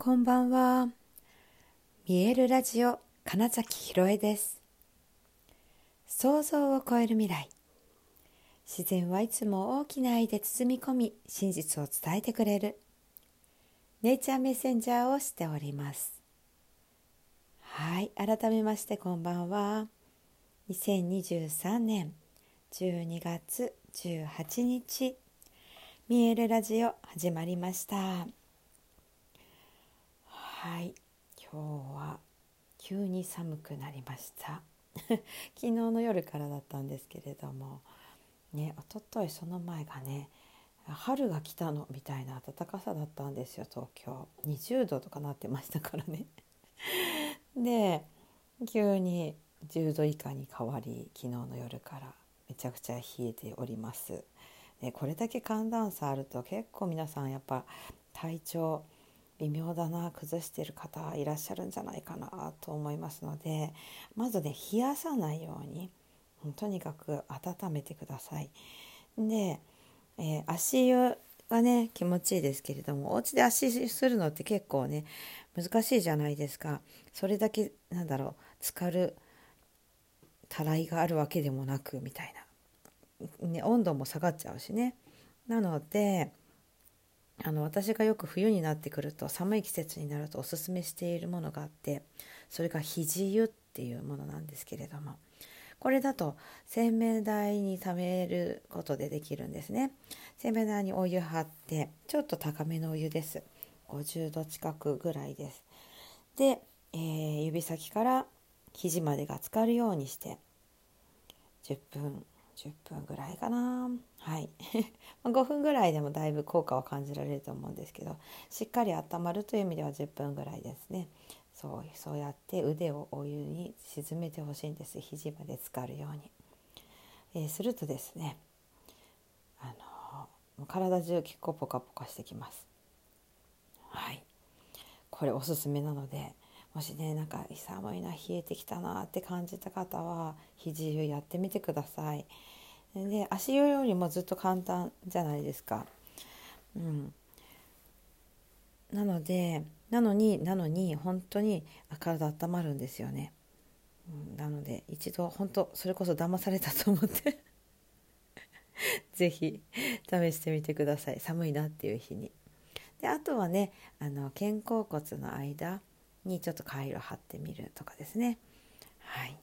こんばんは。見えるラジオ金崎ひろえです。想像を超える未来。自然はいつも大きな愛で包み込み、真実を伝えてくれる。ネイチャーメッセンジャーをしております。はい、改めましてこんばんは。2023年12月18日、見えるラジオ始まりました。はい。今日は急に寒くなりました。昨日の夜からだったんですけれども。ね一昨日その前がね春が来たのみたいな暖かさだったんですよ東京。20度とかなってましたからね。で急に10度以下に変わり昨日の夜から。めちゃくちゃ冷えております。でこれだけ寒暖差あると結構皆さんやっぱ体調微妙だな崩してる方いらっしゃるんじゃないかなと思いますのでまずね冷やさないようにとにかく温めてください。で、えー、足湯がね気持ちいいですけれどもお家で足湯するのって結構ね難しいじゃないですか。それだけなんだろう浸かるたらいがあるわけでもなくみたいな、ね、温度も下がっちゃうしね。なのであの私がよく冬になってくると寒い季節になるとおすすめしているものがあってそれが肘湯っていうものなんですけれどもこれだと洗面台に溜めることでできるんですね。洗面台にお湯張ってちょっと高めのお湯です。50度近くぐらいです。で、えー、指先から肘までが浸かるようにして10分10分ぐらいかな。はい。5分ぐらいでもだいぶ効果は感じられると思うんですけどしっかり温まるという意味では10分ぐらいですね。そうそうやって腕をお湯に沈めてほしいんです。肘まで浸かるように、えー、するとですねあの体中結構ポカポカしてきます。はい。これおすすめなのでもしねなんか寒いな冷えてきたなって感じた方は肘湯やってみてください。で足湯よりもずっと簡単じゃないですか。うん、なのでなのになのに本当に体温まるんですよね。うん、なので一度本当それこそ騙されたと思って 是非試してみてください寒いなっていう日に。であとはねあの肩甲骨の間にちょっと回路貼ってみるとかですね。はい、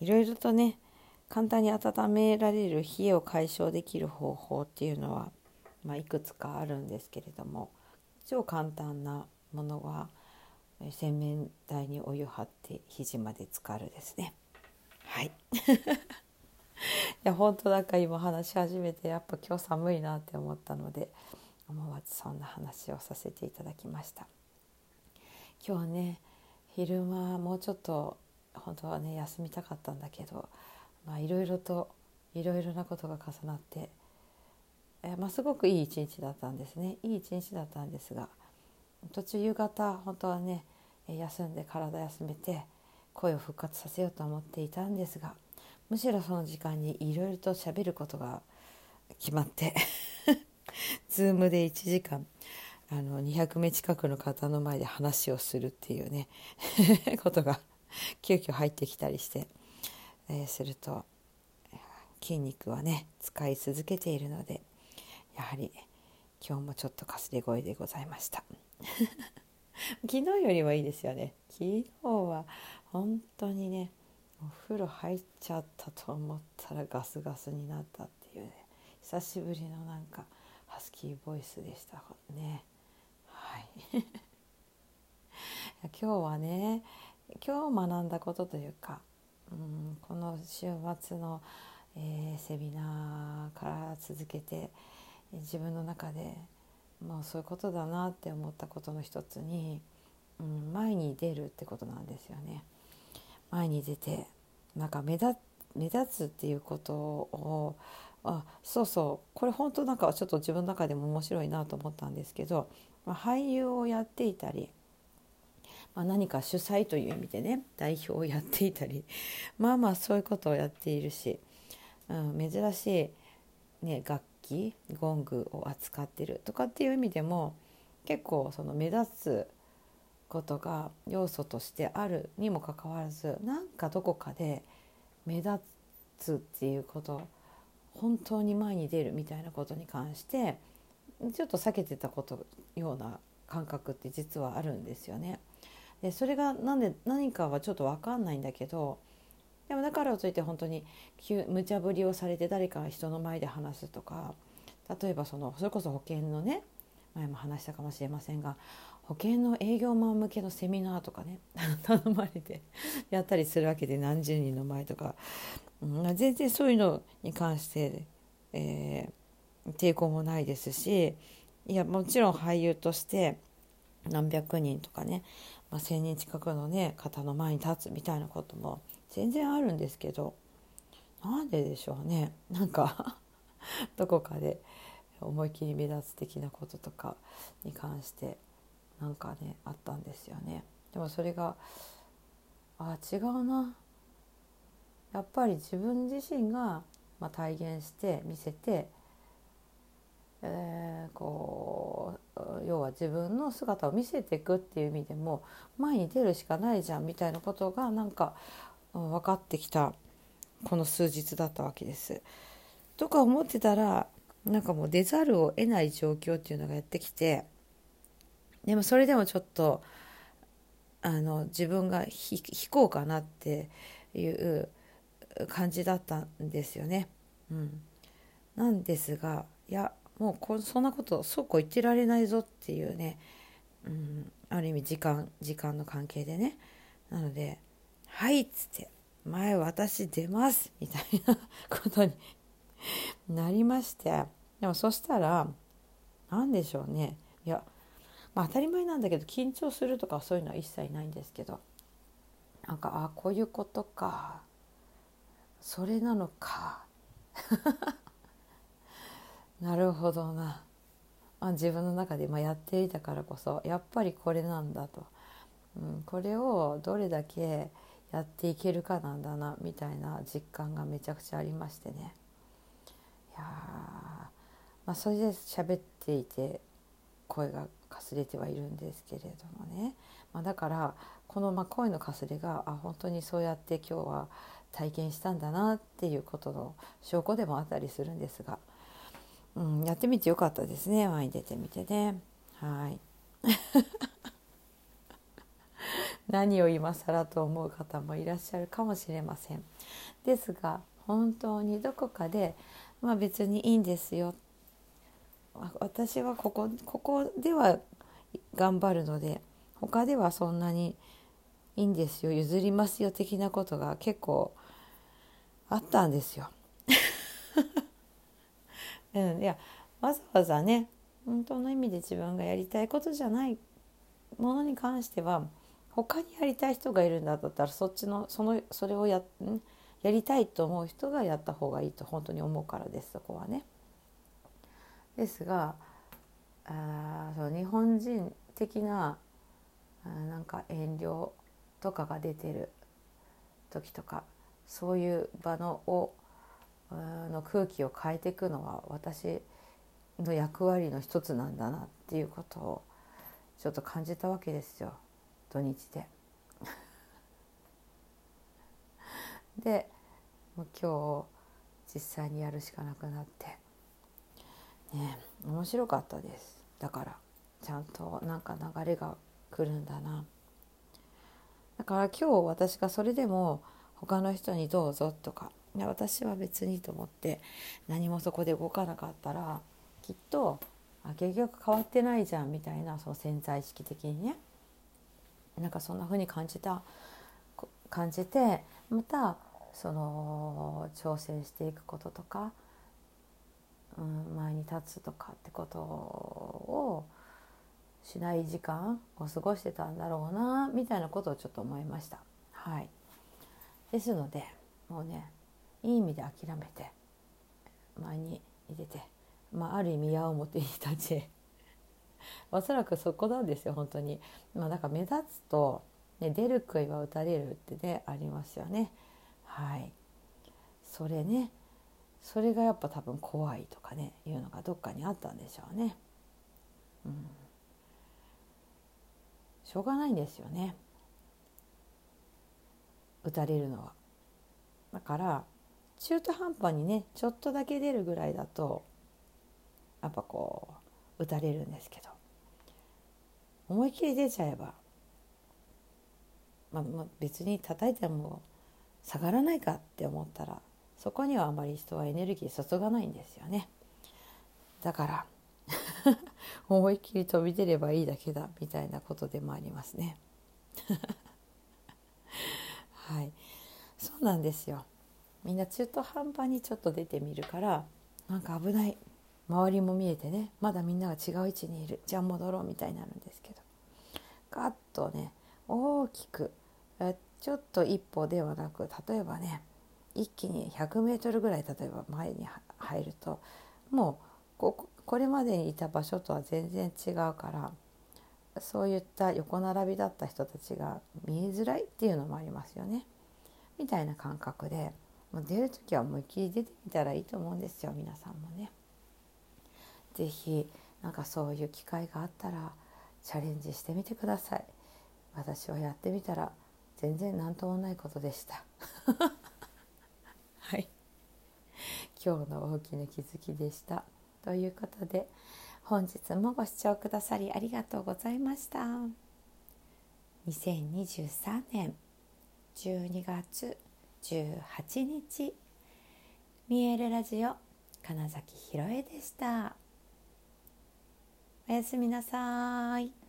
いろいろとね簡単に温められる冷えを解消できる方法っていうのは、まあ、いくつかあるんですけれども超簡単なものは洗面台にお湯張って肘まで浸かるですね。はい いや本当なんか今話し始めてやっぱ今日寒いなって思ったので思わずそんな話をさせていただきました。今日ね昼間もうちょっと本当はね休みたかったんだけどいろいろといろいろなことが重なって、えまあ、すごくいい一日だったんですね。いい一日だったんですが途中夕方本当はね休んで体休めて声を復活させようと思っていたんですがむしろその時間にいろいろと喋ることが決まって ズームで1時間あの200名近くの方の前で話をするっていうね ことが急遽入ってきたりして。えー、すると筋肉はね使い続けているのでやはり今日もちょっとかすれ声でございました。昨日よりはいいですよね。昨日は本当にねお風呂入っちゃったと思ったらガスガスになったっていうね。久しぶりのなんかハスキーボイスでしたね。今日はね今日学んだことというかうんこの週末の、えー、セミナーから続けて自分の中でもうそういうことだなって思ったことの一つに、うん、前に出るってことなんですよね。前に出てなんか目立目立つっていうことをあそうそうこれ本当なんかちょっと自分の中でも面白いなと思ったんですけど、まあ、俳優をやっていたりまあ、何か主催という意味でね代表をやっていたり まあまあそういうことをやっているし、うん、珍しい、ね、楽器ゴングを扱ってるとかっていう意味でも結構その目立つことが要素としてあるにもかかわらずなんかどこかで目立つっていうこと本当に前に出るみたいなことに関してちょっと避けてたことような感覚って実はあるんですよね。でそれが何で何かはちょっと分かんないんだけどでもだからといって本当に無茶ぶりをされて誰かが人の前で話すとか例えばそのそれこそ保険のね前も話したかもしれませんが保険の営業マン向けのセミナーとかね 頼まれて やったりするわけで何十人の前とか、うん、全然そういうのに関して、えー、抵抗もないですしいやもちろん俳優として何百人とかね、まあ、1,000人近くのね方の前に立つみたいなことも全然あるんですけどなんででしょうねなんか どこかで思い切り目立つ的なこととかに関してなんかねあったんですよね。でもそれがあ違うなやっぱり自分自身が、まあ、体現して見せて、えー、こう要は自分の姿を見せていくっていう意味でも前に出るしかないじゃんみたいなことがなんか分かってきたこの数日だったわけです。とか思ってたらなんかもう出ざるを得ない状況っていうのがやってきてでもそれでもちょっとあの自分が引こうかなっていう感じだったんですよね。うん、なんですがいやもうこそんなことそうこう言ってられないぞっていうね、うん、ある意味時間時間の関係でね。なので「はい」っつって「前私出ます」みたいなことに なりまして。でもそしたら何でしょうね。いやまあ、当たり前なんだけど緊張するとかそういうのは一切ないんですけど。なんかあこういうことか。それなのか。なるほどな、まあ、自分の中で今やっていたからこそやっぱりこれなんだと、うん、これをどれだけやっていけるかなんだなみたいな実感がめちゃくちゃありましてね。いやまあそれで喋っていて声がかすれてはいるんですけれどもね、まあ、だからこのま声のかすれがあ本当にそうやって今日は体験したんだなっていうことの証拠でもあったりするんですが、うん、やってみてよかったですね。前に出てみてね。はい。何を今更と思う方もいらっしゃるかもしれません。ですが本当にどこかでまあ別にいいんですよ。私はここここでは頑張るので他ではそんなにいいんですよ。譲りますよ的なことが結構あったんですよ。うん、いやわざわざね本当の意味で自分がやりたいことじゃないものに関しては他にやりたい人がいるんだったらそっちのそのそれをややりたいと思う人がやった方がいいと本当に思うからですそこはね。ですがあその日本人的なあなんか遠慮とかが出てる時とかそういう場のをの空気を変えていくのは私の役割の一つなんだなっていうことをちょっと感じたわけですよ土日で。でもう今日実際にやるしかなくなって。ね面白かったですだからちゃんとなんか流れが来るんだなだから今日私がそれでも他の人にどうぞとか私は別にと思って何もそこで動かなかったらきっとあ結局変わってないじゃんみたいなその潜在意識的にねなんかそんな風に感じた感じてまたその挑戦していくこととかうん、前に立つとかってことをしない時間を過ごしてたんだろうなみたいなことをちょっと思いました。はい、ですのでもうねいい意味で諦めて前に出て、まあ、ある意味矢面に立ちおそらくそこなんですよ本当に。まあ、だから目立つと、ね、出る杭は打たれるってねありますよね。はいそれねそれがやっぱ多分怖いとかねいうのがどっかにあったんでしょうね。うん、しょうがないんですよね打たれるのは。だから中途半端にねちょっとだけ出るぐらいだとやっぱこう打たれるんですけど思いっきり出ちゃえば、まあ、まあ別に叩いても下がらないかって思ったらそこにはあまり人はエネルギー注がないんですよね。だから 思いっきり飛び出ればいいだけだみたいなことでもありますね。はいそうなんですよみんな中途半端にちょっと出てみるからなんか危ない。周りも見えてねまだみんなが違う位置にいる。じゃあ戻ろうみたいになるんですけど。ガッとね大きくちょっと一歩ではなく例えばね一気に 100m ぐらい例えば前に入るともうここれまでにいた場所とは全然違うからそういった横並びだった人たちが見えづらいっていうのもありますよね。みたいな感覚でもう出る時は思いっきり出てみたらいいと思うんですよ皆さんもね。是非なんかそういう機会があったらチャレンジしてみてください。私はやってみたら全然何ともないことでした。はい。今日の大きな気づきでした。ということで。本日もご視聴くださりありがとうございました2023年12月18日。見えるラジオ金崎ひろえでした。おやすみなさい。